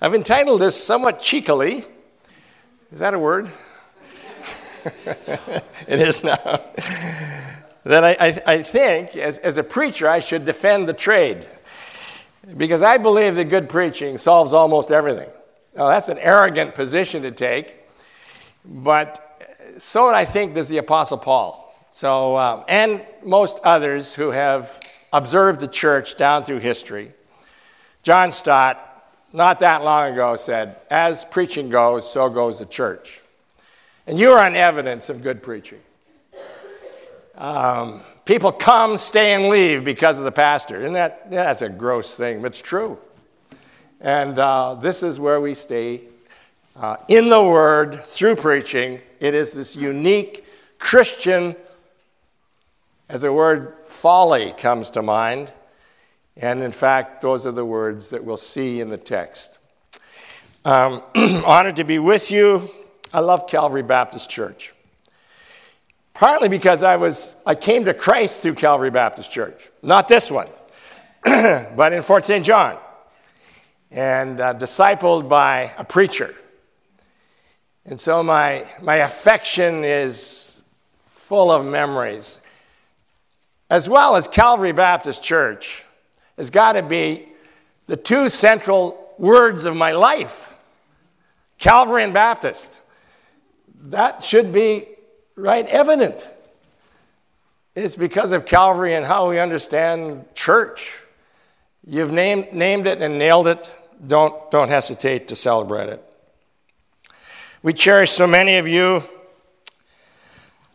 I've entitled this somewhat cheekily. Is that a word? it is now. that I, I, I think, as, as a preacher, I should defend the trade. Because I believe that good preaching solves almost everything. Now, that's an arrogant position to take, but so I think does the Apostle Paul. So, uh, and most others who have observed the church down through history. John Stott, not that long ago, said, As preaching goes, so goes the church. And you are an evidence of good preaching. Um, people come, stay, and leave because of the pastor. And that, yeah, that's a gross thing, but it's true. And uh, this is where we stay uh, in the Word through preaching. It is this unique Christian, as the word folly comes to mind. And in fact, those are the words that we'll see in the text. Um, honored to be with you. I love Calvary Baptist Church. Partly because I was I came to Christ through Calvary Baptist Church. Not this one, but in Fort St. John. And uh, discipled by a preacher. And so my, my affection is full of memories. As well as Calvary Baptist Church has got to be the two central words of my life Calvary and Baptist. That should be right evident. It's because of Calvary and how we understand church. You've named, named it and nailed it. Don't, don't hesitate to celebrate it. We cherish so many of you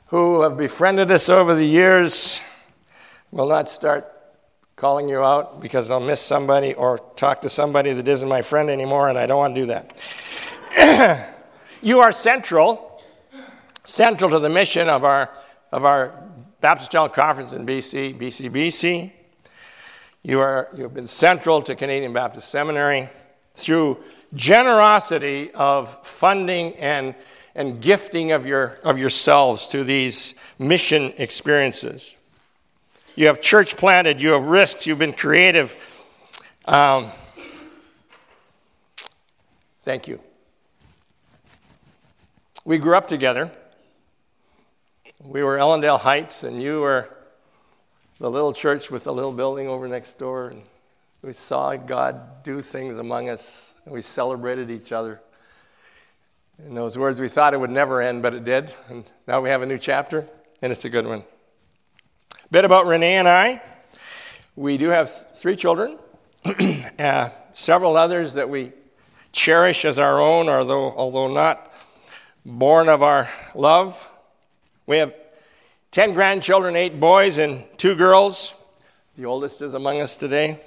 who have befriended us over the years. We'll not start calling you out because I'll miss somebody or talk to somebody that isn't my friend anymore, and I don't want to do that. you are central, central to the mission of our, of our Baptist General Conference in BC, BCBC. You, are, you have been central to Canadian Baptist Seminary through generosity of funding and, and gifting of, your, of yourselves to these mission experiences. You have church planted, you have risked, you've been creative. Um, thank you. We grew up together. We were Ellendale Heights, and you were the little church with the little building over next door. And we saw God do things among us, and we celebrated each other. In those words, we thought it would never end, but it did. And now we have a new chapter, and it's a good one. Bit about Renee and I. We do have three children, uh, several others that we cherish as our own, although, although not born of our love. We have 10 grandchildren, eight boys, and two girls. The oldest is among us today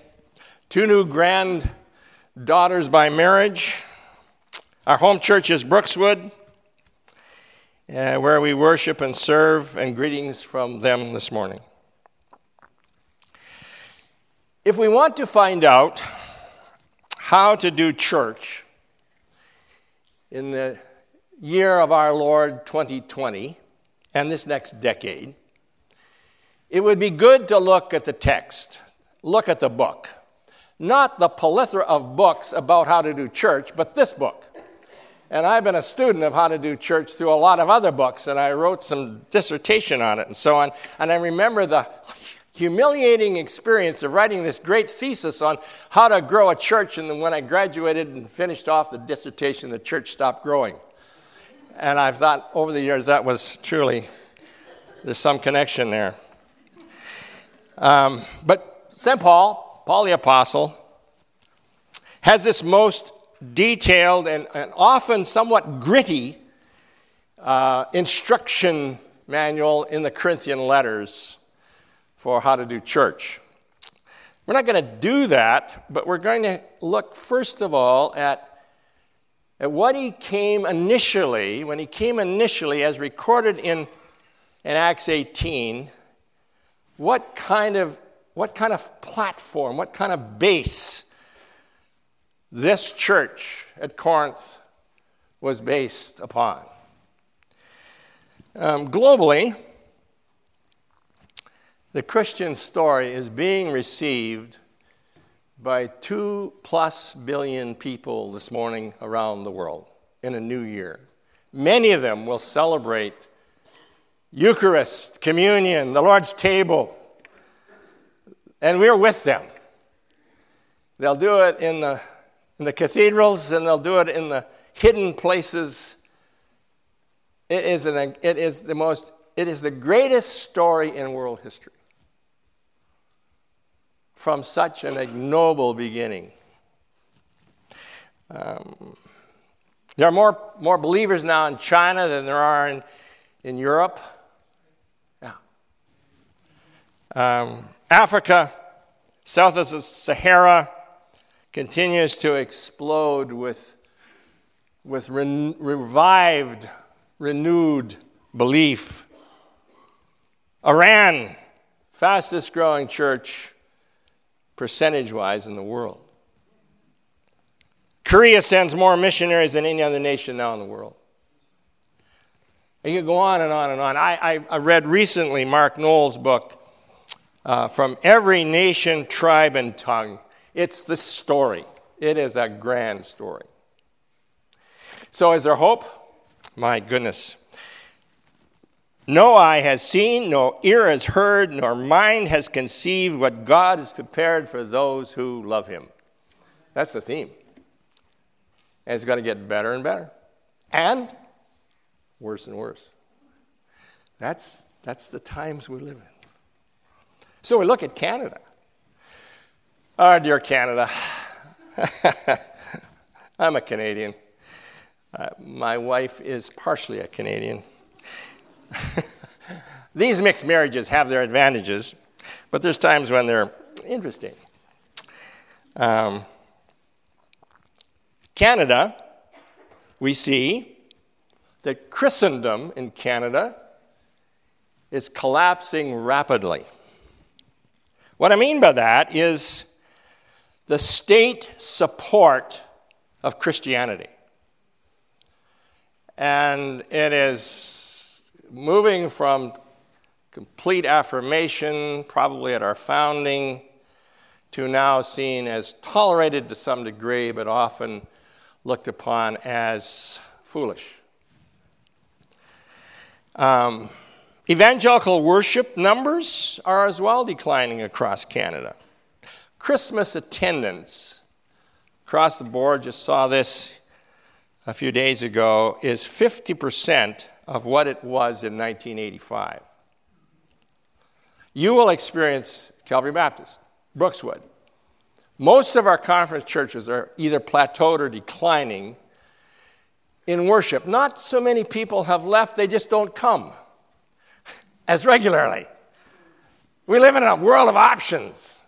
two new granddaughters by marriage. Our home church is Brookswood, uh, where we worship and serve, and greetings from them this morning. If we want to find out how to do church in the year of our Lord 2020 and this next decade, it would be good to look at the text, look at the book. Not the plethora of books about how to do church, but this book. And I've been a student of how to do church through a lot of other books, and I wrote some dissertation on it and so on. And I remember the humiliating experience of writing this great thesis on how to grow a church. And then when I graduated and finished off the dissertation, the church stopped growing. And I've thought over the years that was truly, there's some connection there. Um, but St. Paul, Paul the Apostle, has this most detailed and, and often somewhat gritty uh, instruction manual in the Corinthian letters for how to do church. We're not going to do that, but we're going to look first of all at, at what he came initially, when he came initially, as recorded in, in Acts 18, what kind of what kind of platform, what kind of base this church at Corinth was based upon. Um, globally, the Christian story is being received by two plus billion people this morning around the world in a new year. Many of them will celebrate Eucharist, communion, the Lord's table, and we're with them. They'll do it in the, in the cathedrals and they'll do it in the hidden places. It is, an, it is the most, it is the greatest story in world history from such an ignoble beginning. Um, there are more, more believers now in China than there are in, in Europe. Yeah. Um, Africa, south of the Sahara, continues to explode with, with re- revived, renewed belief. Iran, fastest growing church percentage wise in the world. Korea sends more missionaries than any other nation now in the world. You could go on and on and on. I, I, I read recently Mark Noll's book, uh, From Every Nation, Tribe, and Tongue. It's the story, it is a grand story. So, is there hope? My goodness. No eye has seen, no ear has heard, nor mind has conceived what God has prepared for those who love Him. That's the theme. And it's going to get better and better. And worse and worse. That's, that's the times we live in. So we look at Canada. Oh, dear Canada. I'm a Canadian. Uh, my wife is partially a Canadian. These mixed marriages have their advantages, but there's times when they're interesting. Um, Canada, we see that Christendom in Canada is collapsing rapidly. What I mean by that is the state support of Christianity. And it is moving from complete affirmation, probably at our founding, to now seen as tolerated to some degree, but often looked upon as foolish. Um, evangelical worship numbers are as well declining across Canada. Christmas attendance across the board, just saw this a few days ago, is 50% of what it was in 1985. You will experience Calvary Baptist, Brookswood, most of our conference churches are either plateaued or declining in worship. Not so many people have left, they just don't come as regularly. We live in a world of options.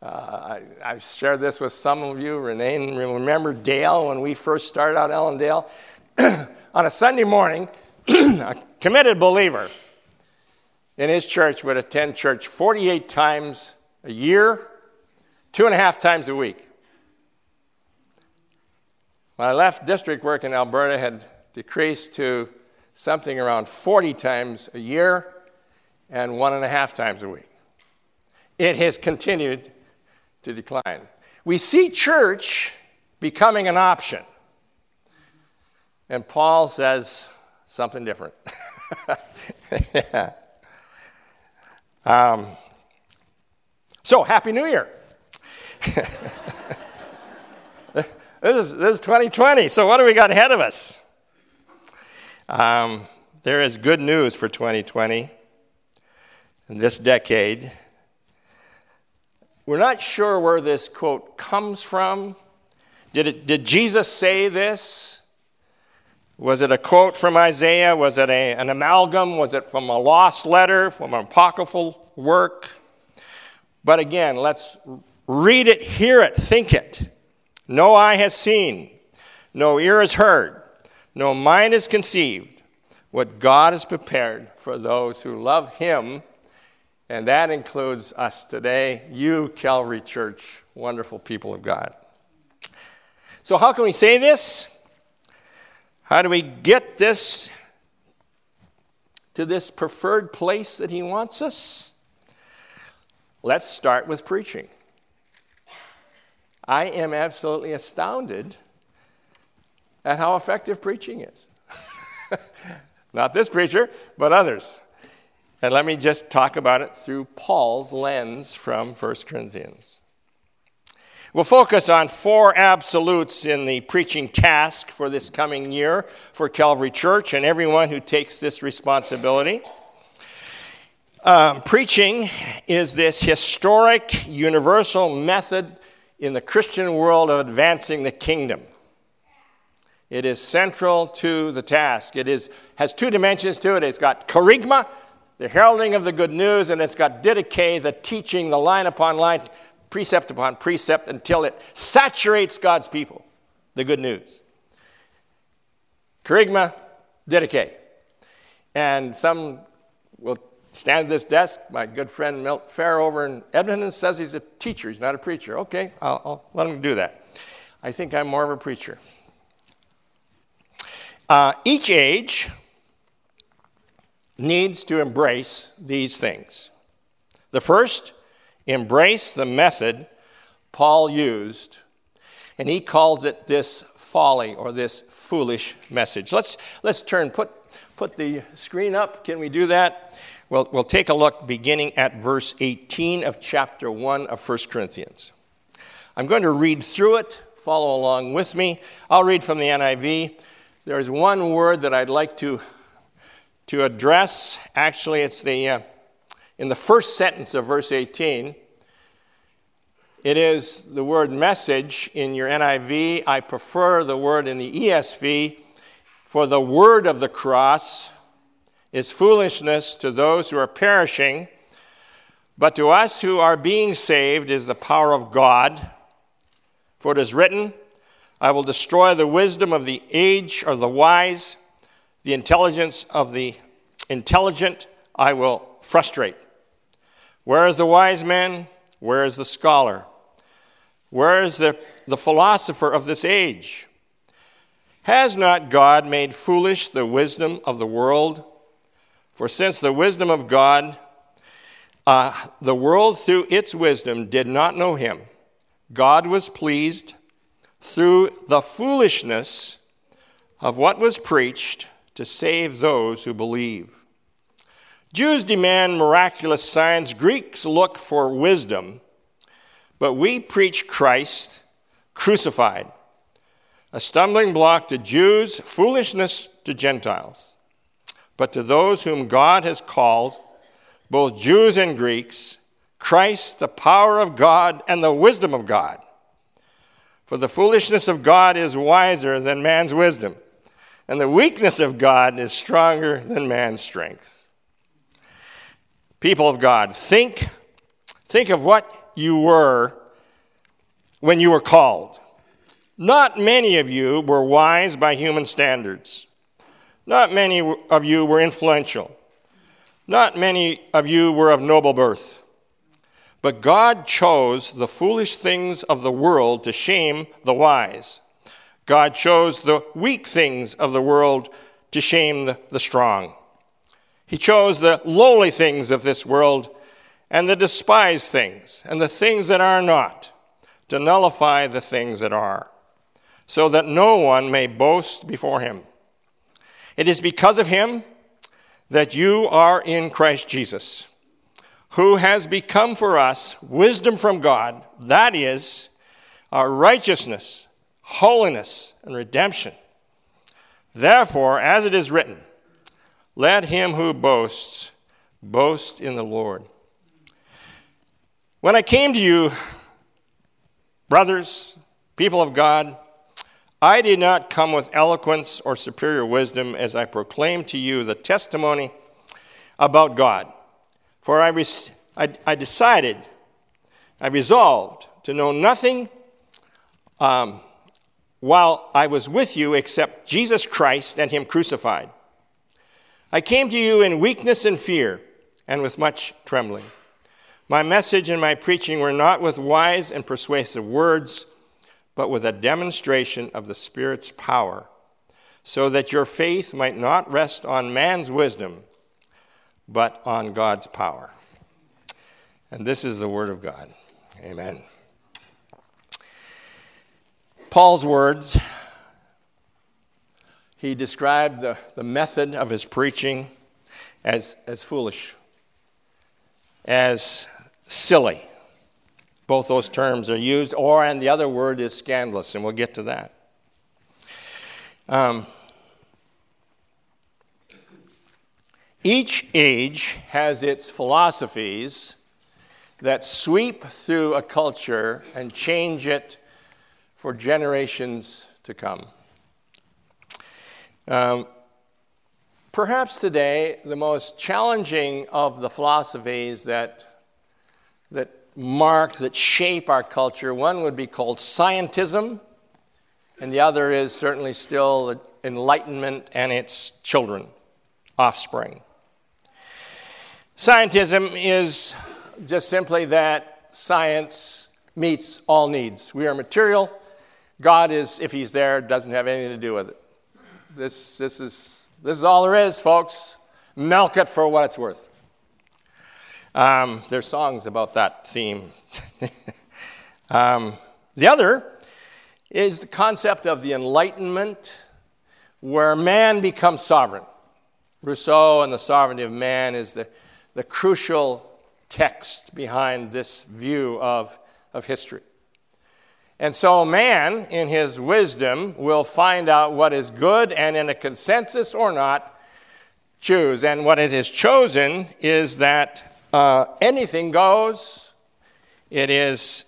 Uh, I, I've shared this with some of you. Renee, remember Dale when we first started out Ellendale? On a Sunday morning, a committed believer in his church would attend church 48 times a year two and a half times a week. When I left district work in Alberta, had decreased to something around 40 times a year and one and a half times a week. It has continued to decline. We see church becoming an option. And Paul says something different. yeah. um, so, Happy New Year. this, is, this is 2020, so what do we got ahead of us? Um, there is good news for 2020 in this decade. We're not sure where this quote comes from. Did, it, did Jesus say this? Was it a quote from Isaiah? Was it a, an amalgam? Was it from a lost letter, from an apocryphal work? But again, let's Read it, hear it, think it. No eye has seen, no ear has heard, no mind has conceived what God has prepared for those who love Him. And that includes us today, you, Calvary Church, wonderful people of God. So, how can we say this? How do we get this to this preferred place that He wants us? Let's start with preaching. I am absolutely astounded at how effective preaching is. Not this preacher, but others. And let me just talk about it through Paul's lens from 1 Corinthians. We'll focus on four absolutes in the preaching task for this coming year for Calvary Church and everyone who takes this responsibility. Um, preaching is this historic, universal method in the Christian world of advancing the kingdom. It is central to the task. It is, has two dimensions to it. It's got kerygma, the heralding of the good news, and it's got didache, the teaching, the line upon line, precept upon precept, until it saturates God's people, the good news. Kerygma, didache. And some will stand at this desk. My good friend Milt Fair over in Edmonton says he's a teacher, he's not a preacher. Okay, I'll, I'll let him do that. I think I'm more of a preacher. Uh, each age needs to embrace these things. The first, embrace the method Paul used, and he calls it this folly or this foolish message. Let's, let's turn, put, put the screen up. Can we do that? Well, we'll take a look beginning at verse 18 of chapter 1 of 1 Corinthians. I'm going to read through it. Follow along with me. I'll read from the NIV. There's one word that I'd like to, to address. Actually, it's the, uh, in the first sentence of verse 18. It is the word message in your NIV. I prefer the word in the ESV. For the word of the cross is foolishness to those who are perishing, but to us who are being saved is the power of God. For it is written, I will destroy the wisdom of the age or the wise, the intelligence of the intelligent I will frustrate. Where is the wise man? Where is the scholar? Where is the, the philosopher of this age? Has not God made foolish the wisdom of the world? For since the wisdom of God, uh, the world through its wisdom did not know him, God was pleased through the foolishness of what was preached to save those who believe. Jews demand miraculous signs, Greeks look for wisdom, but we preach Christ crucified, a stumbling block to Jews, foolishness to Gentiles. But to those whom God has called, both Jews and Greeks, Christ, the power of God and the wisdom of God. For the foolishness of God is wiser than man's wisdom, and the weakness of God is stronger than man's strength. People of God, think, think of what you were when you were called. Not many of you were wise by human standards. Not many of you were influential. Not many of you were of noble birth. But God chose the foolish things of the world to shame the wise. God chose the weak things of the world to shame the, strong. He chose the lowly things of this world and the despised things and the things that are not to nullify the things that are, so that no one may boast before him. It is because of him that you are in Christ Jesus who has become for us wisdom from God, that is, our righteousness, holiness, and redemption. Therefore, as it is written, let him who boasts boast in the Lord. When I came to you, brothers, people of God, I did not come with eloquence or superior wisdom as I proclaimed to you the testimony about God. For I, res- I, I decided, I resolved to know nothing um, while I was with you except Jesus Christ and Him crucified. I came to you in weakness and fear and with much trembling. My message and my preaching were not with wise and persuasive words, but with a demonstration of the Spirit's power, so that your faith might not rest on man's wisdom but on God's power. And this is the Word of God. Amen. Paul's words, he described the, the method of his preaching as, as foolish, as silly. Both those terms are used, or, and the other word is scandalous, and we'll get to that. Um, each age has its philosophies that sweep through a culture and change it for generations to come. Um, perhaps today, the most challenging of the philosophies that, that mark, that shape our culture, one would be called scientism, and the other is certainly still enlightenment and its children, offspring. Scientism is just simply that science meets all needs. We are material. God is, if He's there, doesn't have anything to do with it. This, this, is, this is all there is, folks. Milk it for what it's worth. Um, there's songs about that theme. um, the other is the concept of the Enlightenment, where man becomes sovereign. Rousseau and the sovereignty of man is the, the crucial text behind this view of, of history. And so, man, in his wisdom, will find out what is good and, in a consensus or not, choose. And what it has chosen is that uh, anything goes, it is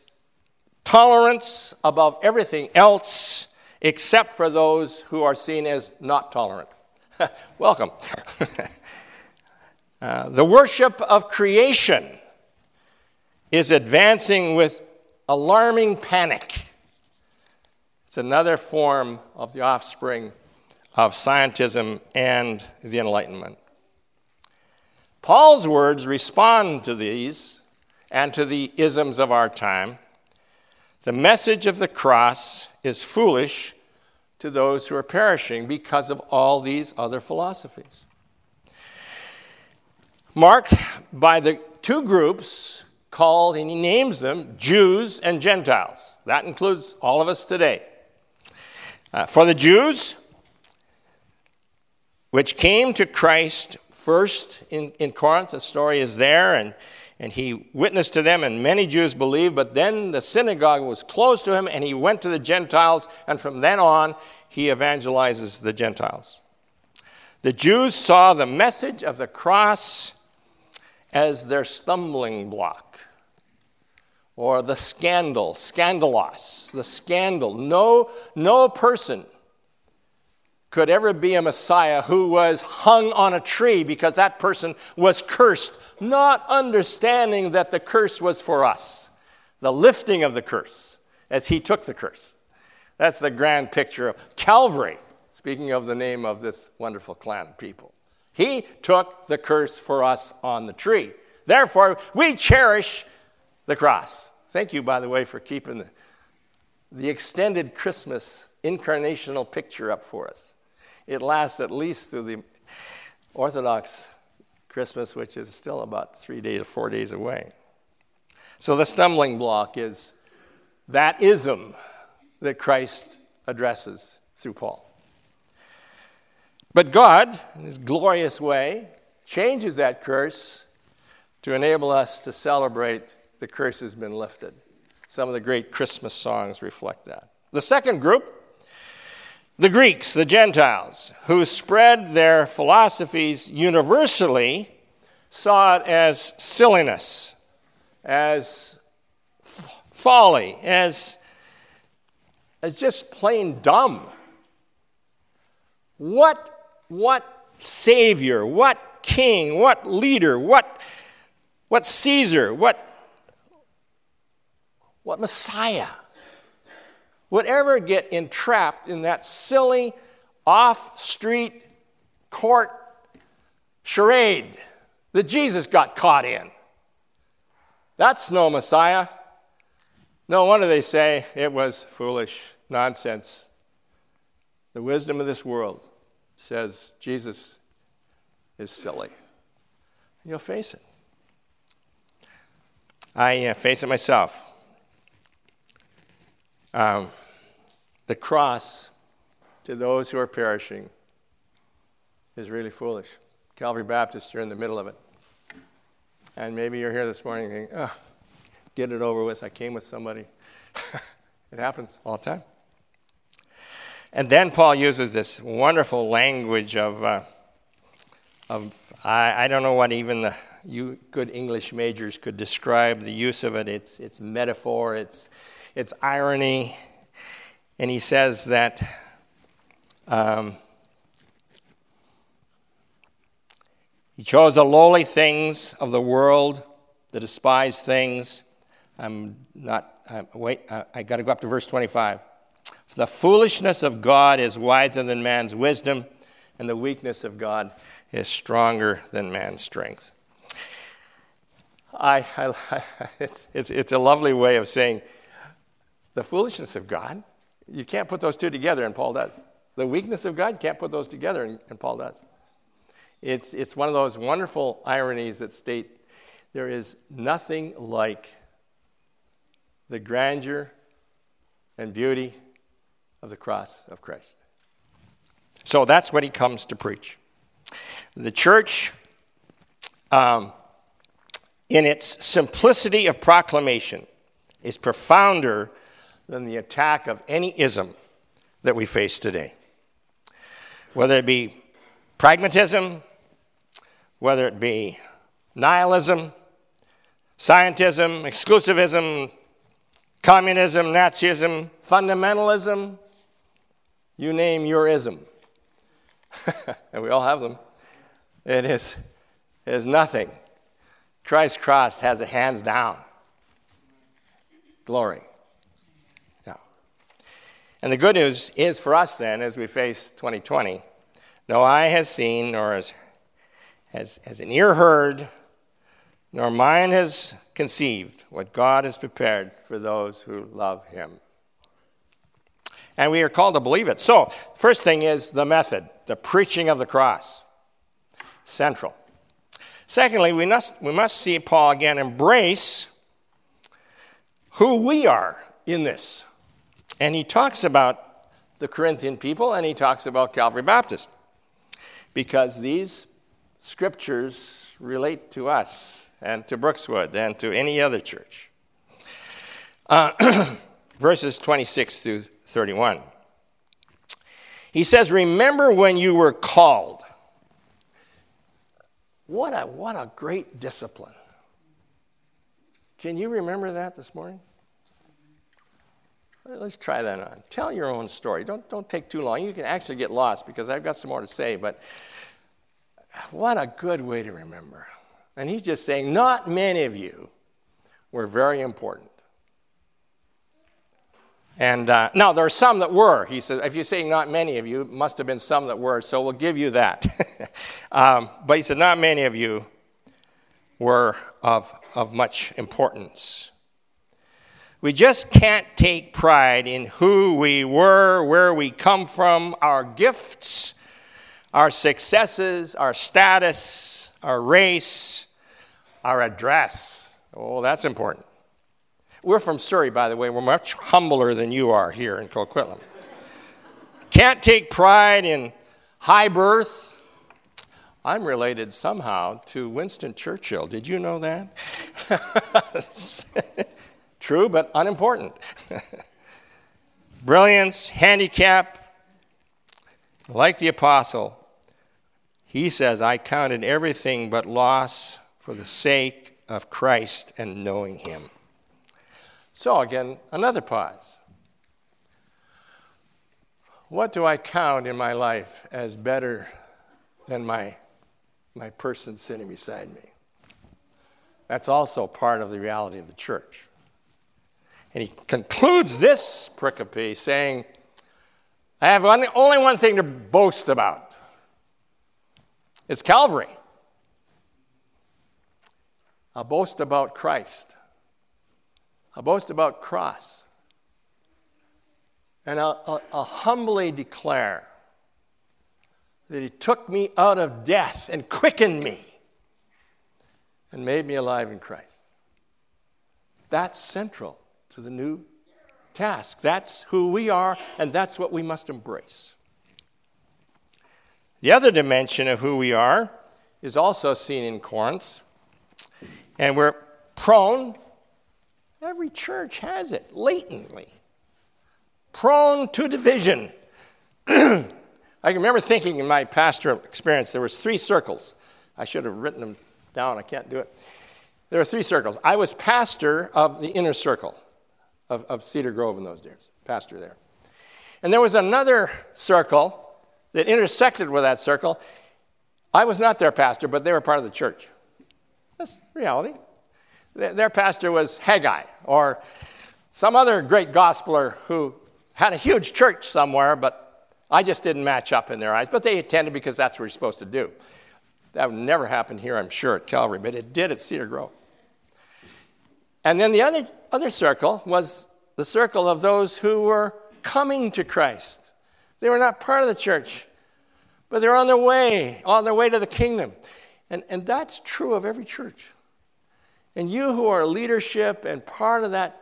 tolerance above everything else except for those who are seen as not tolerant. Welcome. uh, the worship of creation is advancing with alarming panic. It's another form of the offspring of scientism and the Enlightenment. Paul's words respond to these and to the isms of our time the message of the cross is foolish to those who are perishing because of all these other philosophies. Marked by the two groups called, and he names them Jews and Gentiles. That includes all of us today. Uh, for the Jews, which came to Christ first in, in Corinth, the story is there, and and he witnessed to them, and many Jews believed. But then the synagogue was closed to him, and he went to the Gentiles, and from then on, he evangelizes the Gentiles. The Jews saw the message of the cross as their stumbling block or the scandal, scandalos, the scandal. No, no person could ever be a Messiah who was hung on a tree because that person was cursed, not understanding that the curse was for us, the lifting of the curse as he took the curse. That's the grand picture of Calvary, speaking of the name of this wonderful clan of people. He took the curse for us on the tree. Therefore, we cherish the cross. Thank you, by the way, for keeping the, the extended Christmas incarnational picture up for us it lasts at least through the Orthodox Christmas, which is still about three days or four days away. So the stumbling block is that ism that Christ addresses through Paul. But God, in his glorious way, changes that curse to enable us to celebrate the curse has been lifted. Some of the great Christmas songs reflect that. The second group the Greeks, the Gentiles, who spread their philosophies universally, saw it as silliness, as f- folly, as, as just plain dumb. What, what savior, what king, what leader, what, what Caesar, what, what Messiah would ever get entrapped in that silly, off street court charade that Jesus got caught in. That's no Messiah. No wonder they say it was foolish nonsense. The wisdom of this world says Jesus is silly. You'll face it. I uh, face it myself. Um, the cross to those who are perishing is really foolish. Calvary Baptists are in the middle of it. And maybe you're here this morning thinking, oh, get it over with. I came with somebody. it happens all the time. And then Paul uses this wonderful language of, uh, of I, I, don't know what even the you good English majors could describe the use of it. It's, it's metaphor, it's, it's irony. And he says that um, he chose the lowly things of the world, the despised things. I'm not, I'm, wait, I, I got to go up to verse 25. The foolishness of God is wiser than man's wisdom, and the weakness of God is stronger than man's strength. I, I, it's, it's, it's a lovely way of saying the foolishness of God. You can't put those two together, and Paul does. The weakness of God, can't put those together, and, and Paul does. It's, it's one of those wonderful ironies that state there is nothing like the grandeur and beauty of the cross of Christ. So that's what he comes to preach. The church, um, in its simplicity of proclamation, is profounder than the attack of any ism that we face today. Whether it be pragmatism, whether it be nihilism, scientism, exclusivism, communism, Nazism, fundamentalism, you name your ism. and we all have them. It is, it is nothing. Christ cross has it hands down. Glory. Yeah. And the good news is for us then, as we face 2020, no eye has seen, nor has, has, has an ear heard, nor mind has conceived what God has prepared for those who love Him and we are called to believe it. So, first thing is the method, the preaching of the cross. Central. Secondly, we must, we must see Paul again embrace who we are in this. And he talks about the Corinthian people and he talks about Calvary Baptist because these scriptures relate to us and to Brookswood and to any other church. Uh, verses 26 through 31. He says, Remember when you were called. What a, what a great discipline. Can you remember that this morning? Let's try that on. Tell your own story. Don't, don't take too long. You can actually get lost because I've got some more to say, but what a good way to remember. And he's just saying, not many of you were very important. And uh, now there are some that were. He said, if you're saying not many of you, must have been some that were, so we'll give you that. um, but he said, not many of you were of, of much importance. We just can't take pride in who we were, where we come from, our gifts, our successes, our status, our race, our address. Oh, that's important. We're from Surrey, by the way. We're much humbler than you are here in Coquitlam. Can't take pride in high birth. I'm related somehow to Winston Churchill. Did you know that? True, but unimportant. Brilliance, handicap, like the apostle, he says, I counted everything but loss for the sake of Christ and knowing him. So, again, another pause. What do I count in my life as better than my, my person sitting beside me? That's also part of the reality of the church. And he concludes this pericope saying, I have one, only one thing to boast about it's Calvary. I'll boast about Christ. I boast about cross. And I'll, I'll, I'll, humbly declare that He took me out of death and quickened me and made me alive in Christ. That's central to the New task. That's who we are, and that's what we must embrace. The other dimension of who we are is also seen in Corinth, and we're prone, every church has it latently, prone to division. I remember thinking in my pastoral experience, there was three circles. I should have written them down, I can't do it. There were three circles. I was pastor of the inner circle of, of Cedar Grove in those days, pastor there. And there was another circle that intersected with that circle. I was not their pastor, but they were part of the church. That's reality. Their pastor was Haggai or some other great gospeler who had a huge church somewhere, but I just didn't match up in their eyes. But they attended because that's what you're supposed to do. That would never happen here, I'm sure, at Calvary, but it did at Cedar Grove. And then the other, other circle was the circle of those who were coming to Christ. They were not part of the church, but they're on their way, on their way to the kingdom. And, and that's true of every church. And you who are leadership and part of that,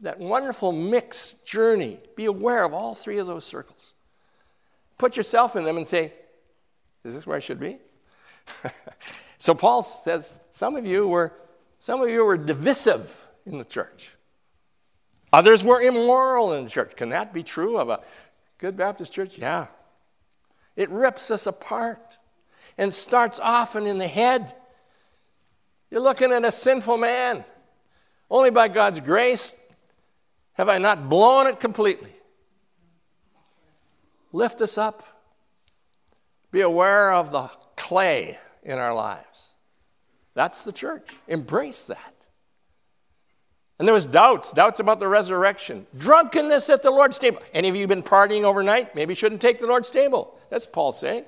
that wonderful mixed journey, be aware of all three of those circles. Put yourself in them and say, Is this where I should be? so Paul says, Some of you were some of you were divisive in the church. Others were immoral in the church. Can that be true of a good Baptist church? Yeah. It rips us apart and starts often in the head. You're looking at a sinful man. Only by God's grace have I not blown it completely. Lift us up. Be aware of the clay in our lives. That's the church. Embrace that. And there was doubts, doubts about the resurrection, drunkenness at the Lord's table. Any of you been partying overnight? Maybe shouldn't take the Lord's table. That's Paul saying.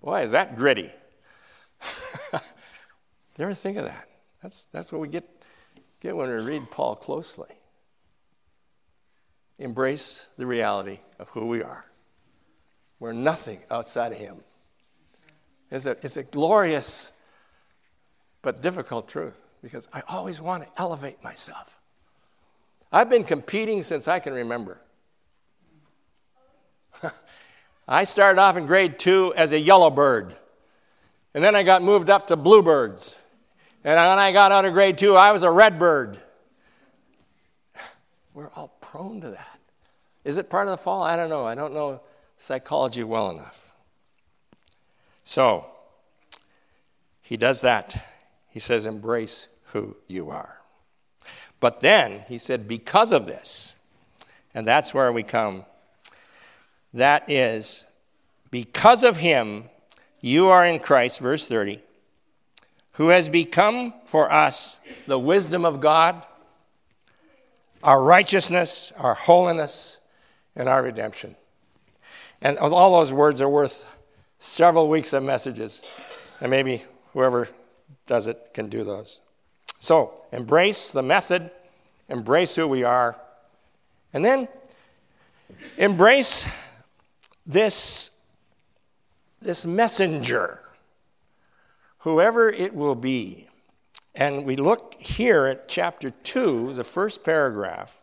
Why is that gritty? you ever think of that? That's, that's what we get, get when we read Paul closely. Embrace the reality of who we are. We're nothing outside of Him. It's a, it's a glorious but difficult truth because I always want to elevate myself. I've been competing since I can remember. I started off in grade two as a yellow bird, and then I got moved up to bluebirds. And when I got out of grade two, I was a red bird. We're all prone to that. Is it part of the fall? I don't know. I don't know psychology well enough. So, he does that. He says, embrace who you are. But then he said, because of this, and that's where we come, that is, because of him, you are in Christ, verse 30, who has become for us the wisdom of God, our righteousness, our holiness, and our redemption. And all those words are worth several weeks of messages. And maybe whoever does it can do those. So embrace the method, embrace who we are, and then embrace this, this messenger, whoever it will be. And we look here at chapter 2, the first paragraph,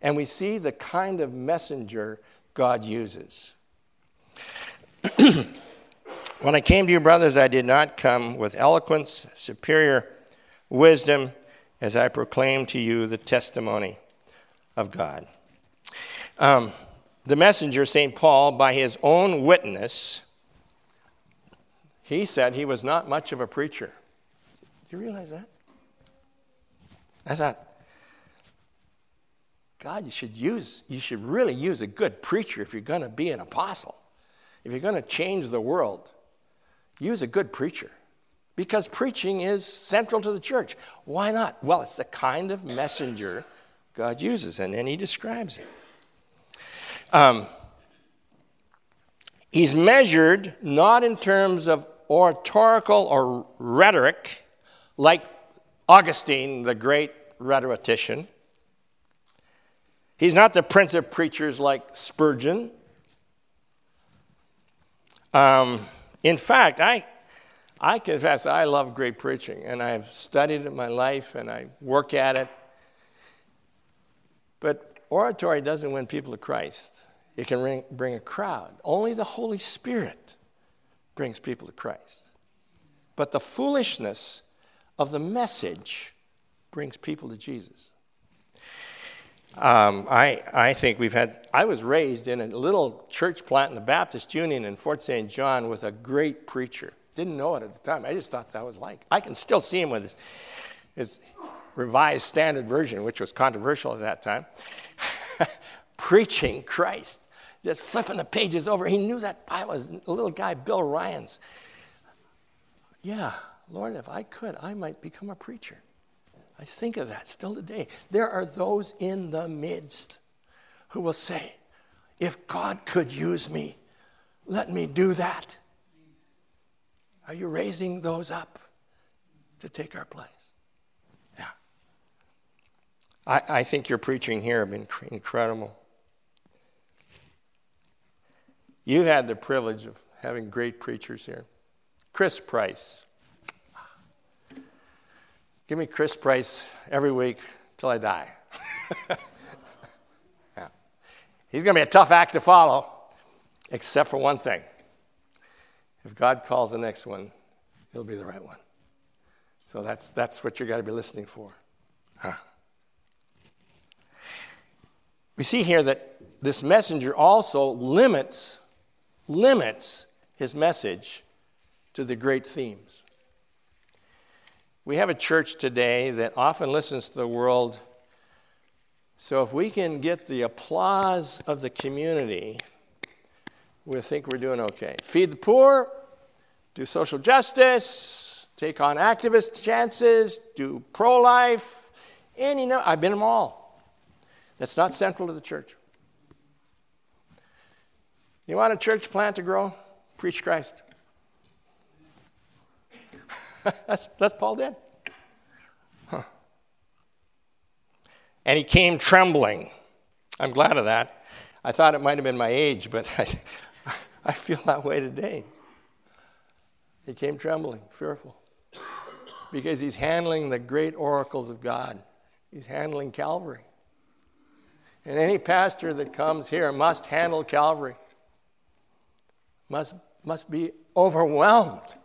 and we see the kind of messenger God uses. When I came to you, brothers, I did not come with eloquence, superior wisdom, as I proclaimed to you the testimony of God. Um, the messenger, St. Paul, by his own witness, he said he was not much of a preacher. Do you realize that? I thought, God, you should use, you should really use a good preacher if you're going to be an apostle, if you're going to change the world use a good preacher because preaching is central to the church. Why not? Well, it's the kind of messenger God uses, and then he describes it. Um, he's measured not in terms of oratorical or rhetoric, like Augustine, the great rhetorician. He's not the prince of preachers like Spurgeon. Um, in fact, I, I confess I love great preaching, and I've studied it in my life, and I work at it. But oratory doesn't win people to Christ. It can bring a crowd. Only the Holy Spirit brings people to Christ. But the foolishness of the message brings people to Jesus. Um, I, I think we've had, I was raised in a little church plant in the Baptist Union in Fort St. John with a great preacher. Didn't know it at the time. I just thought that was like. I can still see him with his, his revised standard version, which was controversial at that time, preaching Christ, just flipping the pages over. He knew that I was a little guy, Bill Ryan's. Yeah, Lord, if I could, I might become a preacher. I think of that still today. There are those in the midst who will say, if God could use me, let me do that. Are you raising those up to take our place? Yeah. I, I think your preaching here have been incredible. You had the privilege of having great preachers here. Chris Price. Give me Chris Price every week till I die. yeah. He's going to be a tough act to follow, except for one thing. If God calls the next one, it'll be the right one. So that's, that's what you got to be listening for. Huh. We see here that this messenger also limits, limits his message to the great themes. We have a church today that often listens to the world. So if we can get the applause of the community, we think we're doing okay. Feed the poor, do social justice, take on activist chances, do pro life, and you know, I've been them all. That's not central to the church. You want a church plant to grow? Preach Christ. that's, that's Paul did. Huh. And he came trembling. I'm glad of that. I thought it might have been my age, but I, I feel that way today. He came trembling, fearful, because he's handling the great oracles of God. He's handling Calvary. And any pastor that comes here must handle Calvary, must, must be overwhelmed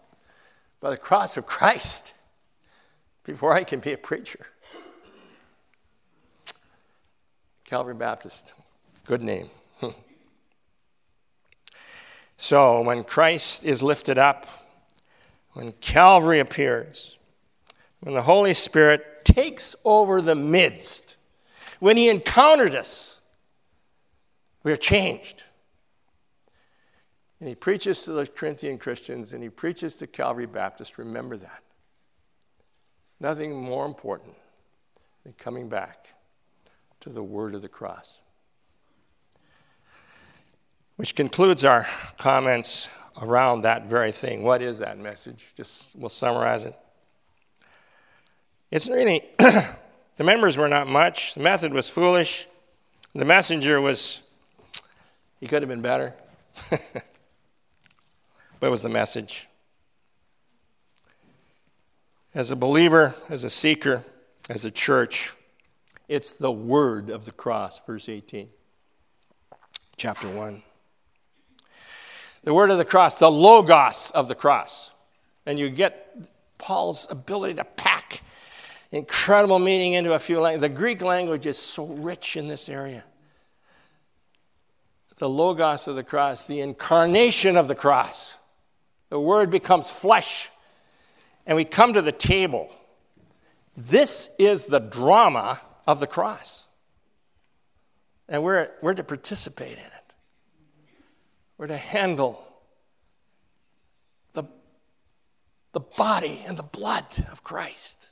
by the cross of Christ before I can be a preacher. Calvary Baptist, good name. so when Christ is lifted up, when Calvary appears, when the Holy Spirit takes over the midst, when He encountered us, we are changed. And he preaches to the Corinthian Christians and he preaches to Calvary Baptist. Remember that. Nothing more important than coming back to the word of the cross. Which concludes our comments around that very thing. What is that message? Just we'll summarize it. It's really, the members were not much, the method was foolish, the messenger was, he could have been better. What was the message? As a believer, as a seeker, as a church, it's the word of the cross, verse 18, chapter 1. The word of the cross, the logos of the cross. And you get Paul's ability to pack incredible meaning into a few languages. The Greek language is so rich in this area. The logos of the cross, the incarnation of the cross. The Word becomes flesh, and we come to the table. This is the drama of the cross. And we're, we're to participate in it, we're to handle the, the body and the blood of Christ.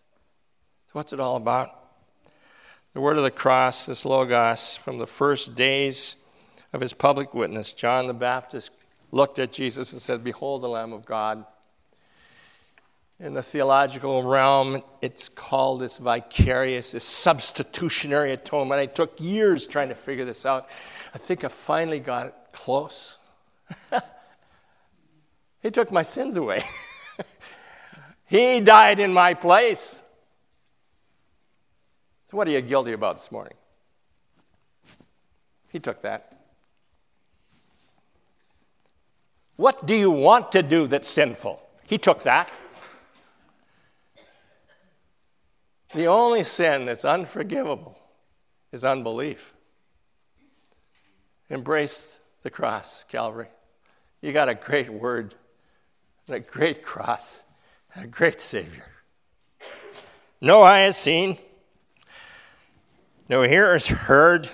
So, what's it all about? The word of the cross, this Logos, from the first days of his public witness, John the Baptist looked at Jesus and said, Behold the Lamb of God. In the theological realm, it's called this vicarious, this substitutionary atonement. I took years trying to figure this out. I think I finally got it close. he took my sins away. he died in my place. So, what are you guilty about this morning? He took that. What do you want to do that's sinful? He took that. The only sin that's unforgivable is unbelief. Embrace the cross, Calvary. You got a great word, and a great cross, and a great Savior. No eye has seen, no ear has heard,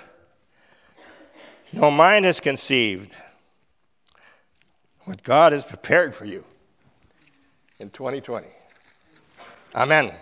no mind has conceived what God has prepared for you in 2020. Amen.